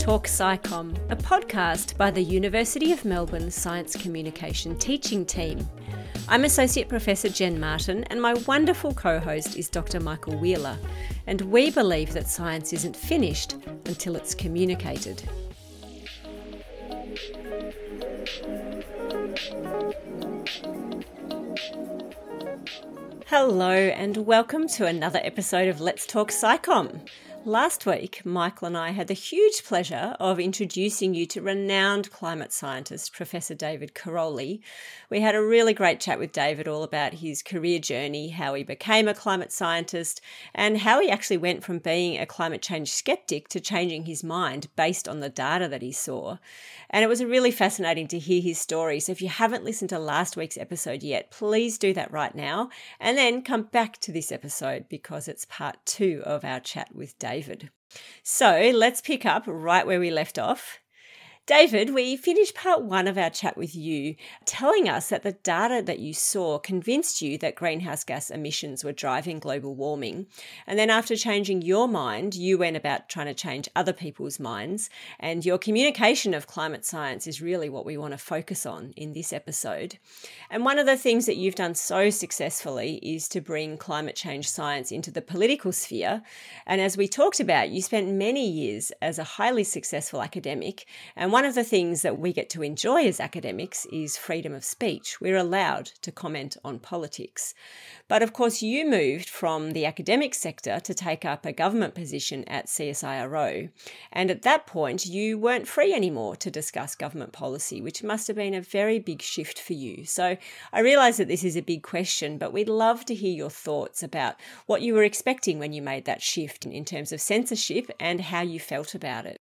Talk SciComm, a podcast by the University of Melbourne Science Communication Teaching Team. I'm Associate Professor Jen Martin, and my wonderful co host is Dr. Michael Wheeler. And we believe that science isn't finished until it's communicated. Hello, and welcome to another episode of Let's Talk SciComm. Last week, Michael and I had the huge pleasure of introducing you to renowned climate scientist Professor David Karoly. We had a really great chat with David all about his career journey, how he became a climate scientist, and how he actually went from being a climate change skeptic to changing his mind based on the data that he saw. And it was really fascinating to hear his story. So if you haven't listened to last week's episode yet, please do that right now and then come back to this episode because it's part two of our chat with David. David. So let's pick up right where we left off. David, we finished part one of our chat with you telling us that the data that you saw convinced you that greenhouse gas emissions were driving global warming. And then, after changing your mind, you went about trying to change other people's minds. And your communication of climate science is really what we want to focus on in this episode. And one of the things that you've done so successfully is to bring climate change science into the political sphere. And as we talked about, you spent many years as a highly successful academic. And one one of the things that we get to enjoy as academics is freedom of speech. We're allowed to comment on politics. But of course, you moved from the academic sector to take up a government position at CSIRO. And at that point, you weren't free anymore to discuss government policy, which must have been a very big shift for you. So I realise that this is a big question, but we'd love to hear your thoughts about what you were expecting when you made that shift in terms of censorship and how you felt about it.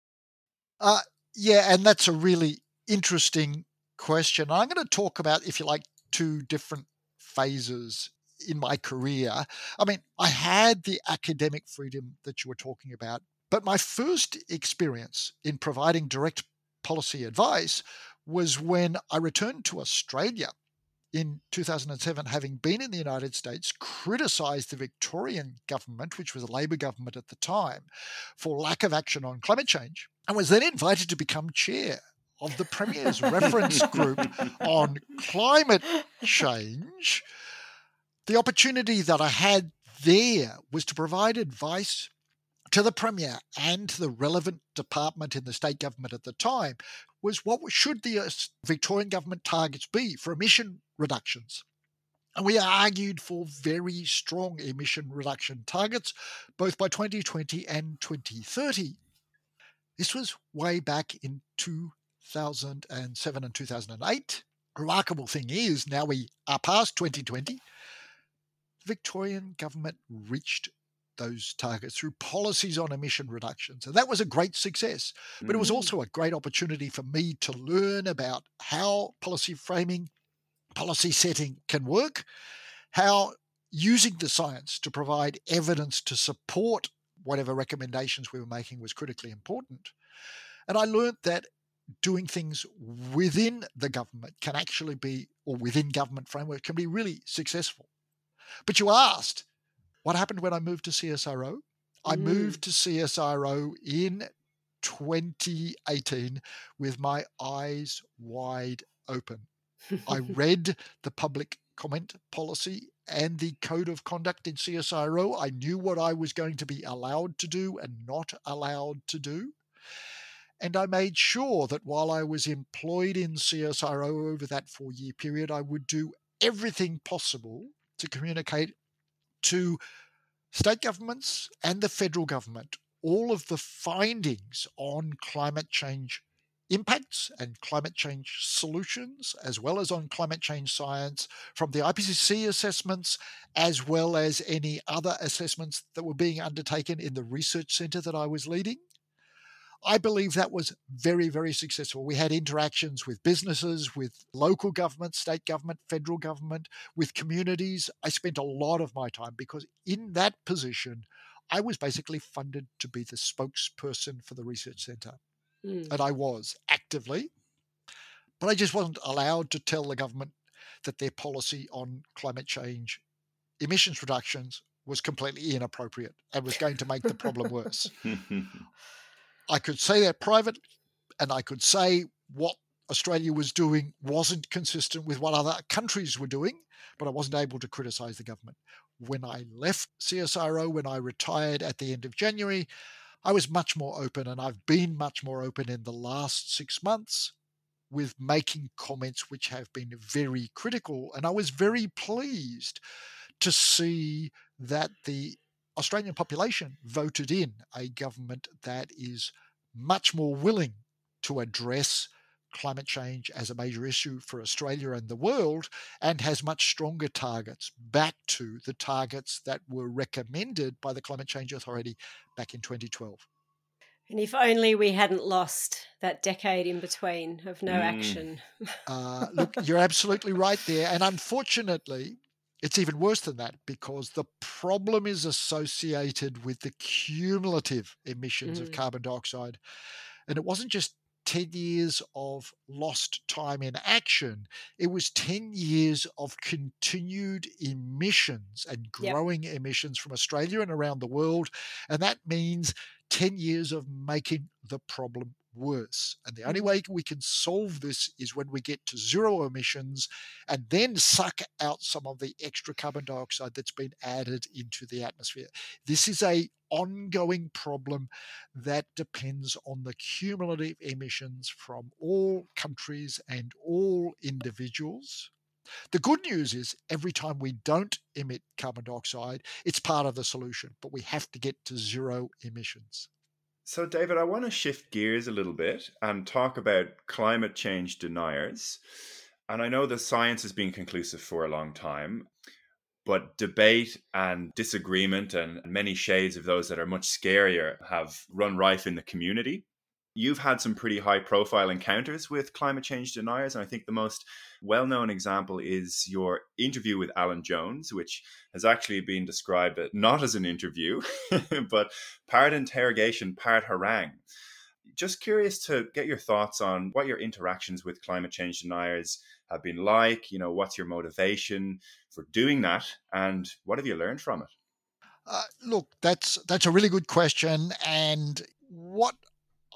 Uh, yeah, and that's a really interesting question. I'm going to talk about, if you like, two different phases in my career. I mean, I had the academic freedom that you were talking about, but my first experience in providing direct policy advice was when I returned to Australia in 2007, having been in the United States, criticized the Victorian government, which was a Labor government at the time, for lack of action on climate change, and was then invited to become chair of the Premier's reference group on climate change. The opportunity that I had there was to provide advice to the Premier and to the relevant department in the state government at the time was what should the uh, Victorian government targets be for emission reductions? And we argued for very strong emission reduction targets, both by 2020 and 2030. This was way back in 2007 and 2008. Remarkable thing is, now we are past 2020. The Victorian government reached those targets through policies on emission reductions. And that was a great success. But mm-hmm. it was mm. also a great opportunity for me to learn about how policy framing, policy setting can work, how using the science to provide evidence to support whatever recommendations we were making was critically important. And I learned that doing things within the government can actually be, or within government framework, can be really successful. But you asked, what happened when I moved to CSIRO? I mm. moved to CSIRO in 2018 with my eyes wide open. I read the public comment policy and the code of conduct in CSIRO. I knew what I was going to be allowed to do and not allowed to do. And I made sure that while I was employed in CSIRO over that four year period, I would do everything possible to communicate to state governments and the federal government all of the findings on climate change impacts and climate change solutions, as well as on climate change science from the IPCC assessments, as well as any other assessments that were being undertaken in the research centre that I was leading. I believe that was very, very successful. We had interactions with businesses, with local government, state government, federal government, with communities. I spent a lot of my time because in that position, I was basically funded to be the spokesperson for the research centre. Mm. And I was actively, but I just wasn't allowed to tell the government that their policy on climate change emissions reductions was completely inappropriate and was going to make the problem worse. I could say that private and I could say what Australia was doing wasn't consistent with what other countries were doing, but I wasn't able to criticize the government. When I left CSIRO, when I retired at the end of January, I was much more open, and I've been much more open in the last six months with making comments which have been very critical. And I was very pleased to see that the Australian population voted in a government that is much more willing to address climate change as a major issue for Australia and the world and has much stronger targets back to the targets that were recommended by the Climate Change Authority back in 2012. And if only we hadn't lost that decade in between of no mm. action. uh, look, you're absolutely right there. And unfortunately, it's even worse than that because the problem is associated with the cumulative emissions mm. of carbon dioxide. And it wasn't just 10 years of lost time in action. It was 10 years of continued emissions and growing yep. emissions from Australia and around the world. And that means 10 years of making the problem worse. And the only mm-hmm. way we can solve this is when we get to zero emissions and then suck out some of the extra carbon dioxide that's been added into the atmosphere. This is a ongoing problem that depends on the cumulative emissions from all countries and all individuals. The good news is every time we don't emit carbon dioxide, it's part of the solution, but we have to get to zero emissions. So, David, I want to shift gears a little bit and talk about climate change deniers. And I know the science has been conclusive for a long time, but debate and disagreement and many shades of those that are much scarier have run rife in the community. You've had some pretty high profile encounters with climate change deniers. And I think the most well known example is your interview with Alan Jones, which has actually been described not as an interview, but part interrogation, part harangue. Just curious to get your thoughts on what your interactions with climate change deniers have been like. You know, what's your motivation for doing that, and what have you learned from it? Uh, look, that's that's a really good question, and what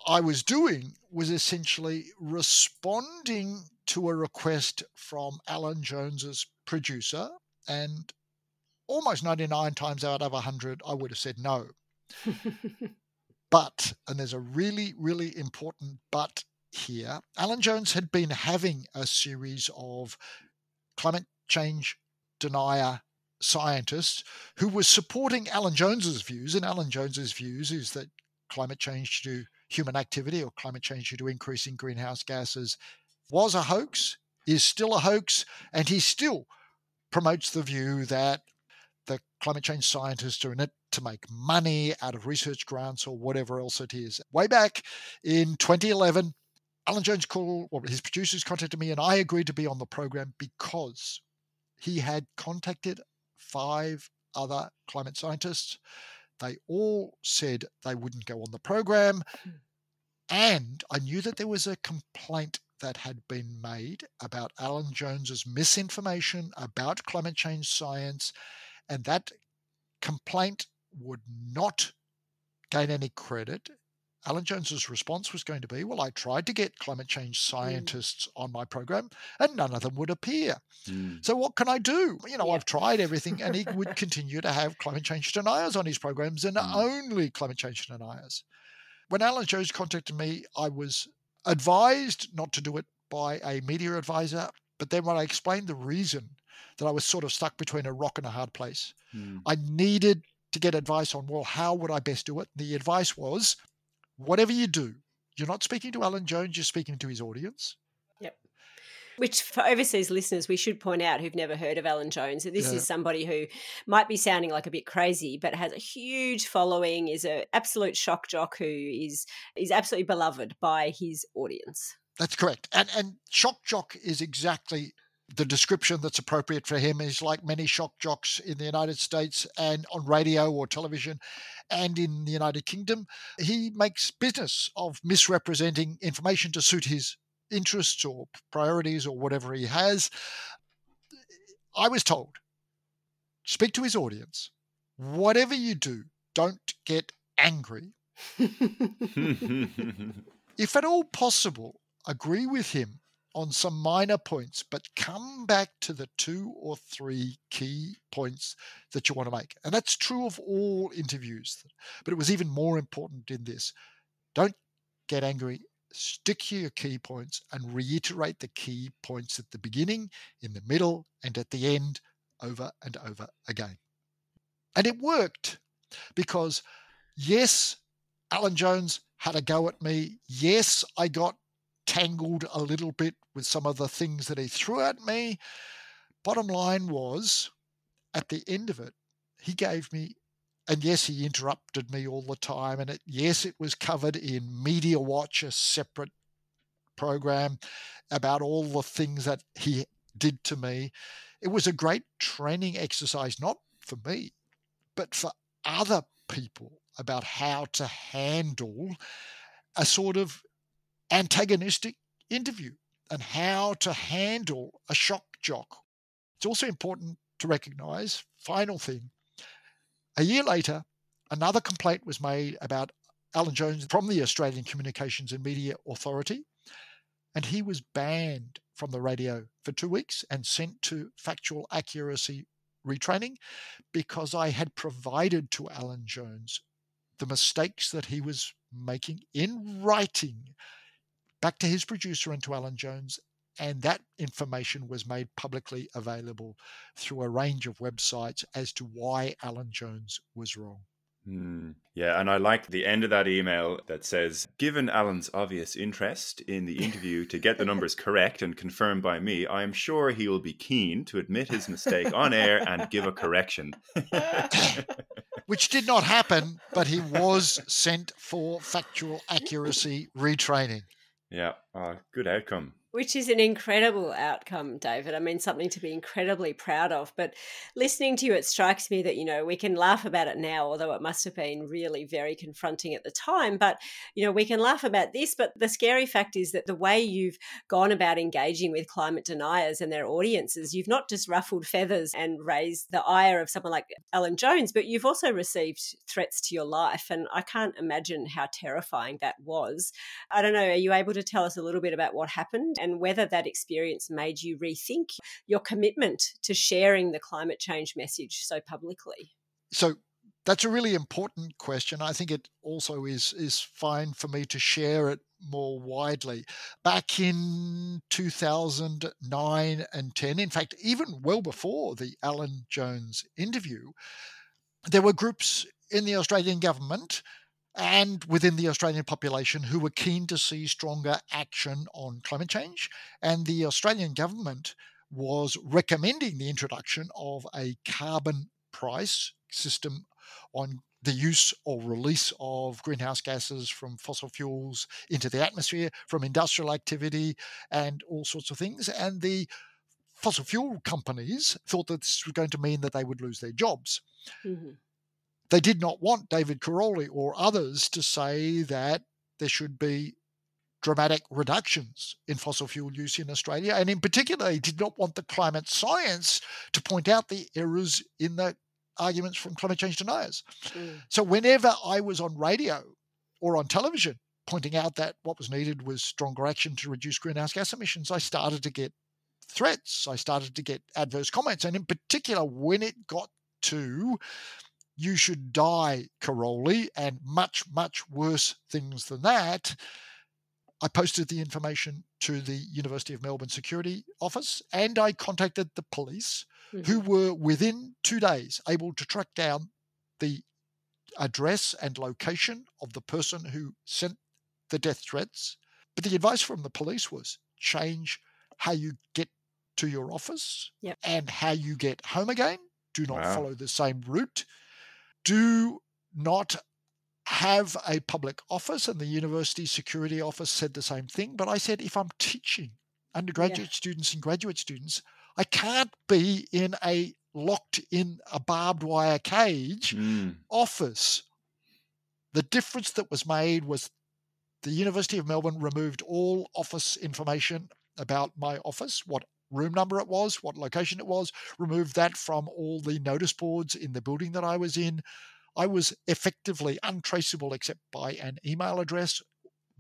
I was doing was essentially responding to a request from Alan Jones's producer, and almost 99 times out of 100, I would have said no. but, and there's a really, really important but here, Alan Jones had been having a series of climate change denier scientists who were supporting Alan Jones's views, and Alan Jones's views is that climate change to human activity or climate change due to increasing greenhouse gases was a hoax, is still a hoax, and he still promotes the view that the climate change scientists are in it to make money out of research grants or whatever else it is. Way back in 2011, Alan Jones called, well, his producers contacted me, and I agreed to be on the program because he had contacted five other climate scientists. They all said they wouldn't go on the program. Hmm. And I knew that there was a complaint that had been made about Alan Jones's misinformation about climate change science, and that complaint would not gain any credit. Alan Jones's response was going to be, "Well, I tried to get climate change mm. scientists mm. on my program, and none of them would appear. Mm. So what can I do? You know, yeah. I've tried everything." And he would continue to have climate change deniers on his programs, and mm. only climate change deniers. When Alan Jones contacted me, I was advised not to do it by a media advisor. But then when I explained the reason that I was sort of stuck between a rock and a hard place, mm. I needed to get advice on, well, how would I best do it? The advice was whatever you do, you're not speaking to Alan Jones, you're speaking to his audience. Yep. Which, for overseas listeners, we should point out who've never heard of Alan Jones that this yeah. is somebody who might be sounding like a bit crazy, but has a huge following, is an absolute shock jock who is is absolutely beloved by his audience. That's correct, and and shock jock is exactly the description that's appropriate for him is like many shock jocks in the United States and on radio or television and in the United Kingdom. He makes business of misrepresenting information to suit his interests or priorities or whatever he has. I was told, speak to his audience whatever you do, don't get angry. if at all possible, agree with him on some minor points, but come back to the two or three key points that you want to make. And that's true of all interviews, but it was even more important in this. Don't get angry, stick to your key points and reiterate the key points at the beginning, in the middle, and at the end over and over again. And it worked because, yes, Alan Jones had a go at me. Yes, I got tangled a little bit with some of the things that he threw at me. Bottom line was, at the end of it, he gave me, and yes, he interrupted me all the time. And it, yes, it was covered in Media Watch, a separate program about all the things that he did to me. It was a great training exercise, not for me, but for other people about how to handle a sort of antagonistic interview and how to handle a shock jock. It's also important to recognize, final thing, a year later, another complaint was made about Alan Jones from the Australian Communications and Media Authority, and he was banned from the radio for two weeks and sent to factual accuracy retraining because I had provided to Alan Jones the mistakes that he was making in writing back to his producer and to Alan Jones. And that information was made publicly available through a range of websites as to why Alan Jones was wrong. Mm, yeah, and I like the end of that email that says, Given Alan's obvious interest in the interview to get the numbers correct and confirmed by me, I am sure he will be keen to admit his mistake on air and give a correction. Which did not happen, but he was sent for factual accuracy retraining. Yeah, uh, good outcome. Which is an incredible outcome, David. I mean, something to be incredibly proud of. But listening to you, it strikes me that, you know, we can laugh about it now, although it must have been really very confronting at the time. But, you know, we can laugh about this. But the scary fact is that the way you've gone about engaging with climate deniers and their audiences, you've not just ruffled feathers and raised the ire of someone like Alan Jones, but you've also received threats to your life. And I can't imagine how terrifying that was. I don't know. Are you able to tell us a little bit about what happened? and whether that experience made you rethink your commitment to sharing the climate change message so publicly. So that's a really important question. I think it also is is fine for me to share it more widely. Back in 2009 and 10, in fact, even well before the Alan Jones interview, there were groups in the Australian government and within the Australian population who were keen to see stronger action on climate change. And the Australian government was recommending the introduction of a carbon price system on the use or release of greenhouse gases from fossil fuels into the atmosphere, from industrial activity, and all sorts of things. And the fossil fuel companies thought that this was going to mean that they would lose their jobs. Mm-hmm they did not want David Karoly or others to say that there should be dramatic reductions in fossil fuel use in Australia. And in particular, they did not want the climate science to point out the errors in the arguments from climate change deniers. Mm. So whenever I was on radio or on television pointing out that what was needed was stronger action to reduce greenhouse gas emissions, I started to get threats. I started to get adverse comments. And in particular, when it got to you should die, Karoly, and much, much worse things than that. I posted the information to the University of Melbourne Security Office and I contacted the police, mm-hmm. who were within two days able to track down the address and location of the person who sent the death threats. But the advice from the police was change how you get to your office yep. and how you get home again. Do not wow. follow the same route do not have a public office, and the university security office said the same thing. But I said, if I'm teaching undergraduate yeah. students and graduate students, I can't be in a locked in a barbed wire cage mm. office. The difference that was made was the University of Melbourne removed all office information about my office, what room number it was, what location it was, removed that from all the notice boards in the building that I was in. I was effectively untraceable except by an email address.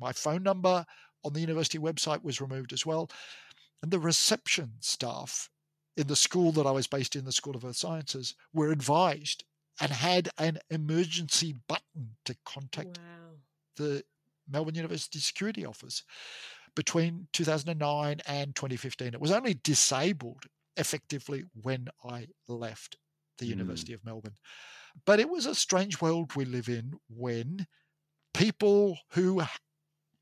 My phone number on the university website was removed as well. And the reception staff in the school that I was based in, the School of Earth Sciences, were advised and had an emergency button to contact wow. the Melbourne University Security Office between 2009 and 2015. It was only disabled effectively when I left the mm. University of Melbourne. But it was a strange world we live in when people who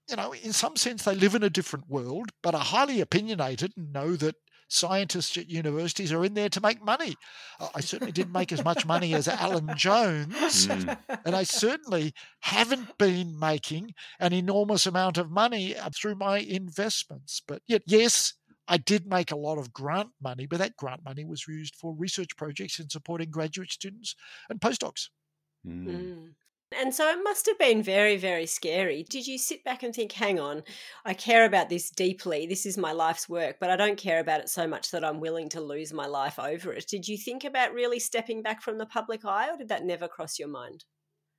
you know, in some sense, they live in a different world, but are highly opinionated and know that scientists at universities are in there to make money. I certainly didn't make as much money as Alan Jones, mm. and I certainly haven't been making an enormous amount of money uh, through my investments. But yet, yes, I did make a lot of grant money, but that grant money was used for research projects and supporting graduate students and postdocs. Mm. Mm. And so it must have been very, very scary. Did you sit back and think, hang on, I care about this deeply. This is my life's work, but I don't care about it so much that I'm willing to lose my life over it. Did you think about really stepping back from the public eye, or did that never cross your mind?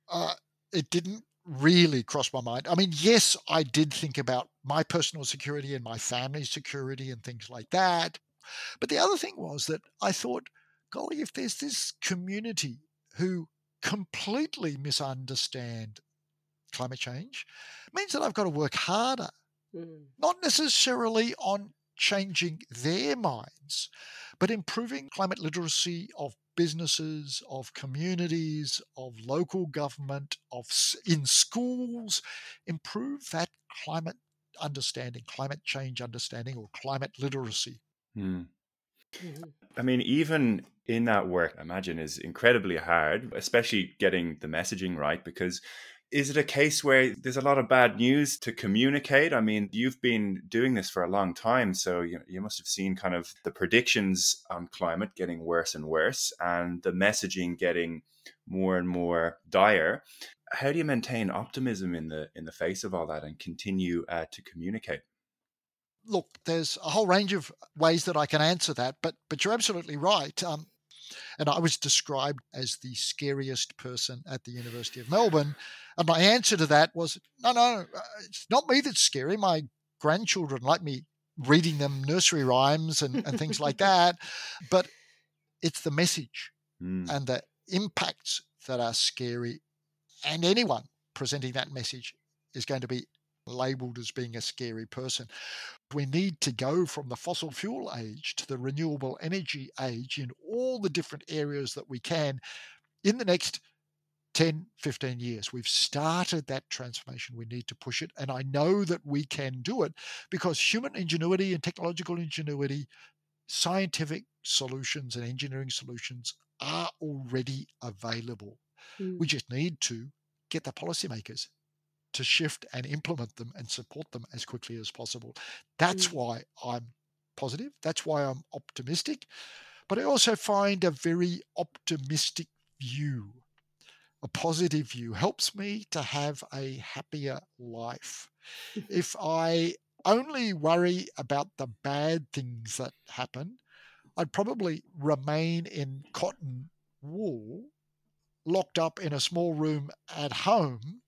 Uh, it didn't really cross my mind. I mean, yes, I did think about my personal security and my family's security and things like that. But the other thing was that I thought, golly, if there's this community who completely misunderstand climate change means that I've got to work harder, mm. not necessarily on changing their minds, but improving climate literacy of businesses, of communities, of local government, of in schools, improve that climate understanding, climate change understanding, or climate literacy. Mm. I mean, even in that work, I imagine is incredibly hard, especially getting the messaging right. Because is it a case where there's a lot of bad news to communicate? I mean, you've been doing this for a long time, so you, you must have seen kind of the predictions on climate getting worse and worse, and the messaging getting more and more dire. How do you maintain optimism in the in the face of all that and continue uh, to communicate? Look, there's a whole range of ways that I can answer that, but but you're absolutely right. Um, and I was described as the scariest person at the University of Melbourne, and my answer to that was, no, no, uh, it's not me that's scary. My grandchildren like me reading them nursery rhymes and, and things like that, but it's the message mm. and the impacts that are scary, and anyone presenting that message is going to be labeled as being a scary person. We need to go from the fossil fuel age to the renewable energy age in all the different areas that we can in the next 10, 15 years. We've started that transformation. We need to push it. And I know that we can do it because human ingenuity and technological ingenuity, scientific solutions and engineering solutions are already available. Mm. We just need to get the policymakers to shift and implement them and support them as quickly as possible. That's mm. why I'm positive. That's why I'm optimistic. But I also find a very optimistic view, a positive view, helps me to have a happier life. if I only worry about the bad things that happen, I'd probably remain in cotton wool, locked up in a small room at home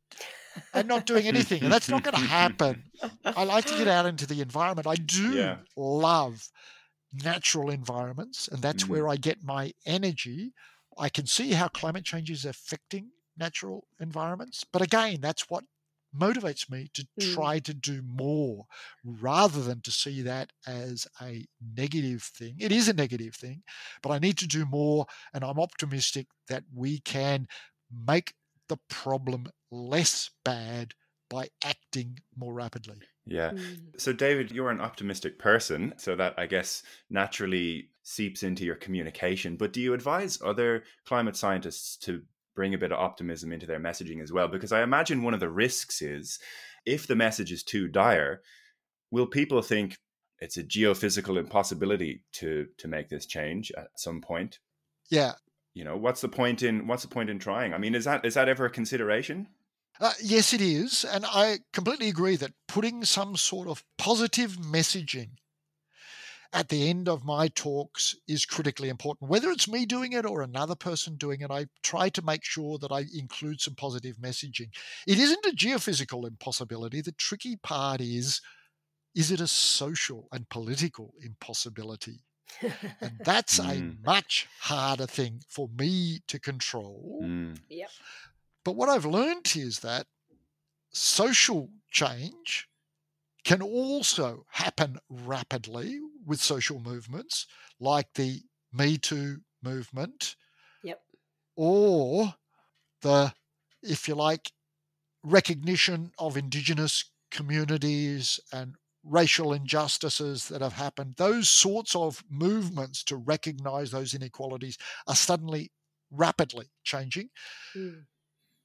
and not doing anything. And that's not going to happen. I like to get out into the environment. I do yeah. love natural environments, and that's mm. where I get my energy. I can see how climate change is affecting natural environments. But again, that's what motivates me to mm. try to do more rather than to see that as a negative thing. It is a negative thing, but I need to do more. And I'm optimistic that we can make the problem less bad by acting more rapidly. Yeah. Mm. So, David, you're an optimistic person. So, that I guess naturally seeps into your communication. But do you advise other climate scientists to bring a bit of optimism into their messaging as well? Because I imagine one of the risks is if the message is too dire, will people think it's a geophysical impossibility to to make this change at some point? Yeah, you know what's the point in what's the point in trying i mean is that is that ever a consideration uh, yes it is and i completely agree that putting some sort of positive messaging at the end of my talks is critically important. Whether it's me doing it or another person doing it, I try to make sure that I include some positive messaging. It isn't a geophysical impossibility. The tricky part is is it a social and political impossibility? and that's mm. a much harder thing for me to control. Mm. Yep. But what I've learned is that social change can also happen rapidly with social movements like the Me Too movement. Yep. Or the, if you like, recognition of Indigenous communities and racial injustices that have happened. Those sorts of movements to recognize those inequalities are suddenly rapidly changing. Mm.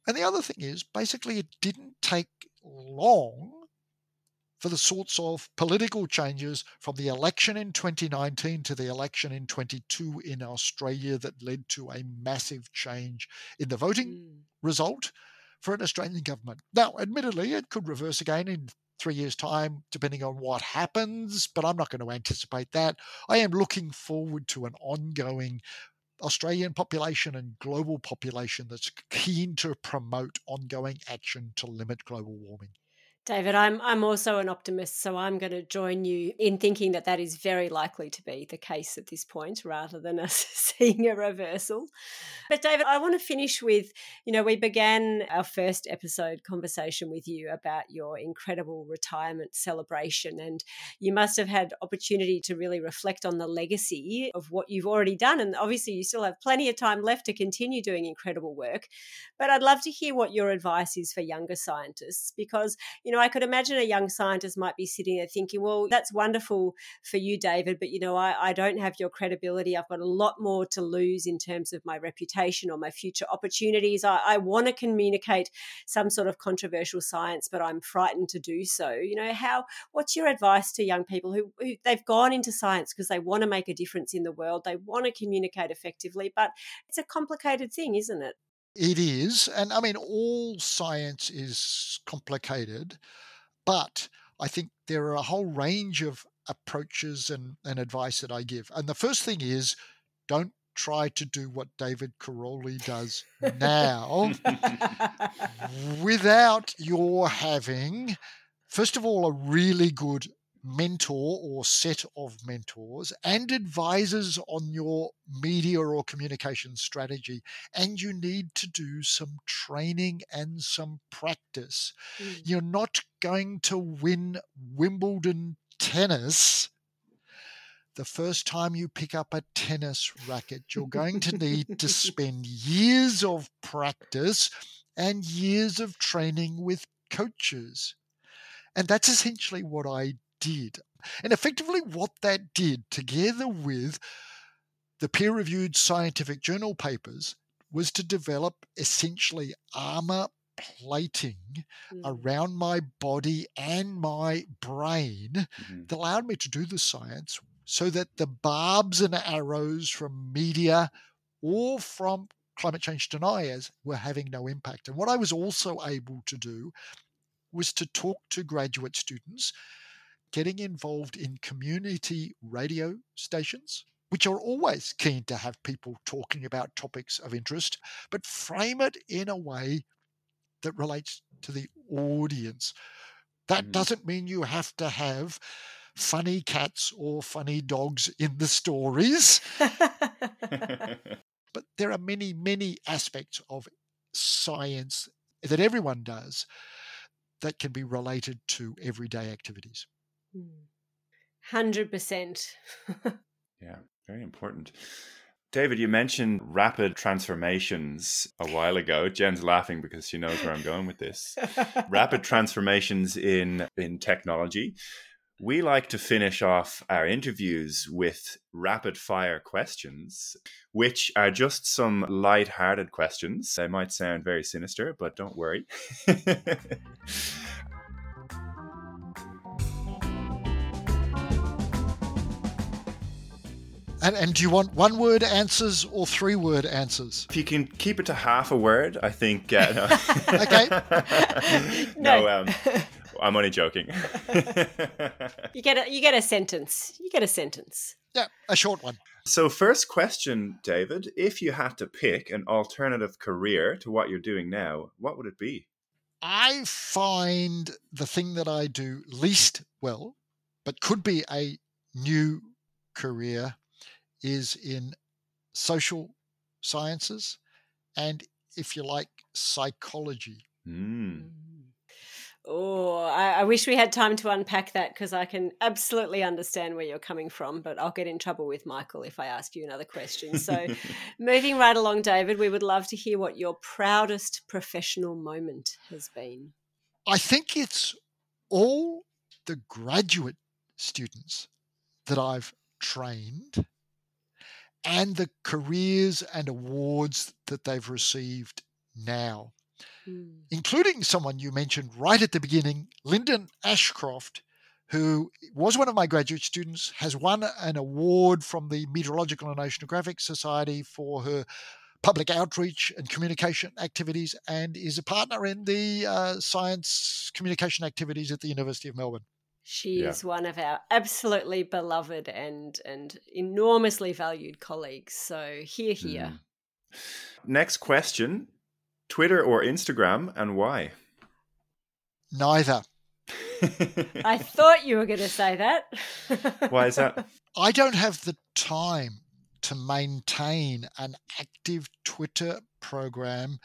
And the other thing is, basically, it didn't take long for the sorts of political changes from the election in 2019 to the election in 22 in Australia that led to a massive change in the voting mm. result for an Australian government. Now, admittedly, it could reverse again in three years' time, depending on what happens, but I'm not going to anticipate that. I am looking forward to an ongoing Australian population and global population that's keen to promote ongoing action to limit global warming. David, I'm I'm also an optimist, so I'm going to join you in thinking that that is very likely to be the case at this point, rather than us seeing a reversal. But David, I want to finish with, you know, we began our first episode conversation with you about your incredible retirement celebration, and you must have had opportunity to really reflect on the legacy of what you've already done, and obviously you still have plenty of time left to continue doing incredible work. But I'd love to hear what your advice is for younger scientists, because you know, I could imagine a young scientist might be sitting there thinking, well, that's wonderful for you, David, but you know, I, I don't have your credibility. I've got a lot more to lose in terms of my reputation or my future opportunities. I, I want to communicate some sort of controversial science, but I'm frightened to do so. You know, how what's your advice to young people who, who they've gone into science because they want to make a difference in the world, they want to communicate effectively, but it's a complicated thing, isn't it? It is. And I mean, all science is complicated, but I think there are a whole range of approaches and, and advice that I give. And the first thing is don't try to do what David Karoly does now without your having, first of all, a really good mentor or set of mentors and advisors on your media or communication strategy. And you need to do some training and some practice. Mm. You're not going to win Wimbledon tennis the first time you pick up a tennis racket. You're going to need to spend years of practice and years of training with coaches. And that's essentially what I did. And effectively, what that did, together with the peer reviewed scientific journal papers, was to develop essentially armor plating mm. around my body and my brain mm-hmm. that allowed me to do the science so that the barbs and arrows from media or from climate change deniers were having no impact. And what I was also able to do was to talk to graduate students getting involved in community radio stations, which are always keen to have people talking about topics of interest, but frame it in a way that relates to the audience. That mm. doesn't mean you have to have funny cats or funny dogs in the stories. but there are many, many aspects of science that everyone does that can be related to everyday activities. Hmm. Hundred percent. Yeah, very important. David, you mentioned rapid transformations a while ago. Jen's laughing because she knows where I'm going with this. rapid transformations in in technology. We like to finish off our interviews with rapid fire questions, which are just some light-hearted questions. They might sound very sinister, but don't worry. And, and do you want one word answers or three word answers? If you can keep it to half a word, I think. Uh, no. okay. no, um, I'm only joking. you get a you get a sentence. You get a sentence. Yeah, a short one. So, first question, David: If you had to pick an alternative career to what you're doing now, what would it be? I find the thing that I do least well, but could be a new career, is in social sciences and, if you like, psychology. Mm. Oh, I, I, wish we had time to unpack that because I can absolutely understand where you're coming from, but I'll get in trouble with Michael if I ask you another question. So, moving right along, David, we would love to hear what your proudest professional moment has been. I think it's all the graduate students that I've trained and the careers and awards that they've received now mm. including someone you mentioned right at the beginning, Linden Ashcroft, who was one of my graduate students, has won an award from the Meteorological and Oceanographic Society for her public outreach and communication activities, and is a partner in the uh, science communication activities at the University of Melbourne. She yeah. is one of our absolutely beloved and and enormously valued colleagues. So here, here. Mm. Next question Twitter or Instagram, and why? Neither. I thought you were going to say that. why is that? I don't have the time to maintain an active Twitter program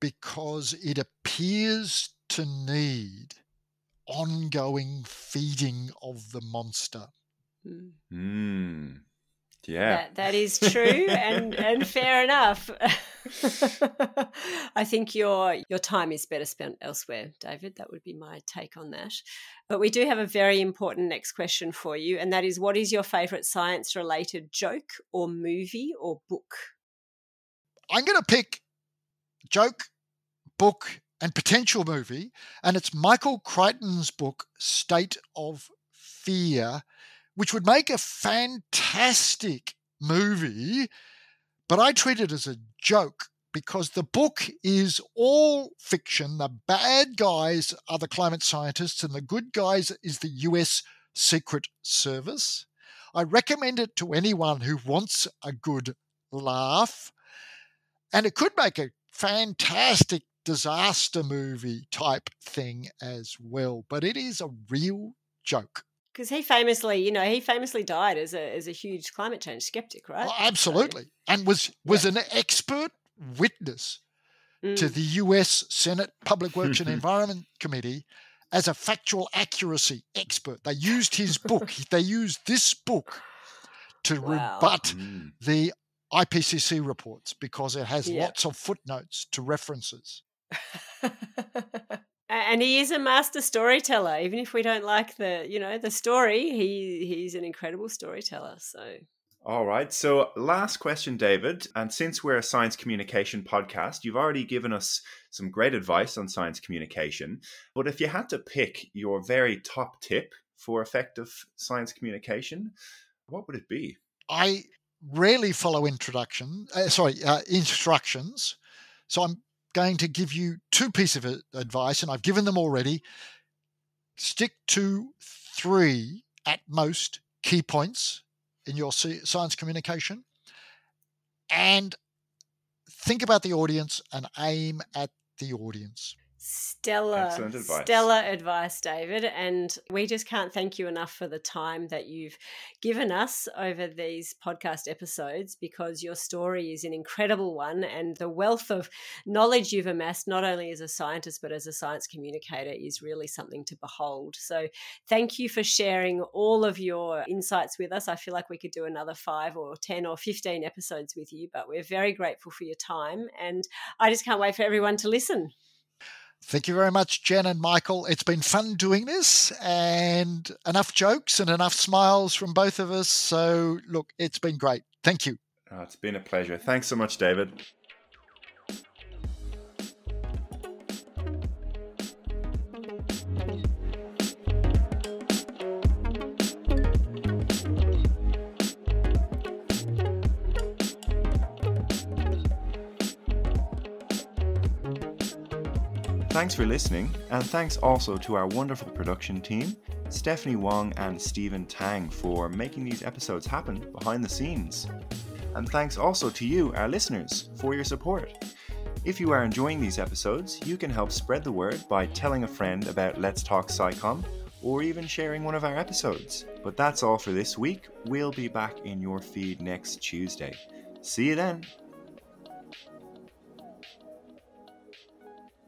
because it appears to need ongoing feeding of the monster. Mm. Yeah. That, that is true and, and fair enough. I think your your time is better spent elsewhere, David. That would be my take on that. But we do have a very important next question for you, and that is what is your favourite science related joke or movie or book? I'm gonna pick joke, book, and potential movie, and it's Michael Crichton's book, State of Fear which would make a fantastic movie, but I treat it as a joke because the book is all fiction. The bad guys are the climate scientists, and the good guys is the US Secret Service. I recommend it to anyone who wants a good laugh, and it could make a fantastic disaster movie type thing as well, but it is a real joke because he famously, you know, he famously died as a as a huge climate change skeptic, right? Oh, absolutely, so, and was was yeah. an expert witness mm. to the U.S. Senate Public Works and Environment Committee as a factual accuracy expert. They used his book. they used this book to wow. rebut mm. the IPCC reports because it has yeah. lots of footnotes to references. and he is a master storyteller even if we don't like the you know the story he he's an incredible storyteller so. All right so last question david and since we're a science communication podcast you've already given us some great advice on science communication but if you had to pick your very top tip for effective science communication what would it be? I rarely follow introduction uh, sorry uh, instructions so i'm going to give you two pieces of advice, and I've given them already. Stick to three at most key points in your science communication and think about the audience and aim at the audience. Stellar, advice. stellar advice, David. And we just can't thank you enough for the time that you've given us over these podcast episodes because your story is an incredible one. And the wealth of knowledge you've amassed, not only as a scientist, but as a science communicator, is really something to behold. So thank you for sharing all of your insights with us. I feel like we could do another five or 10 or 15 episodes with you, but we're very grateful for your time. And I just can't wait for everyone to listen. Thank you very much, Jen and Michael. It's been fun doing this and enough jokes and enough smiles from both of us. So, look, it's been great. Thank you. Oh, it's been a pleasure. Thanks so much, David. Thanks for listening, and thanks also to our wonderful production team, Stephanie Wong and Stephen Tang, for making these episodes happen behind the scenes. And thanks also to you, our listeners, for your support. If you are enjoying these episodes, you can help spread the word by telling a friend about Let's Talk SciComm or even sharing one of our episodes. But that's all for this week. We'll be back in your feed next Tuesday. See you then.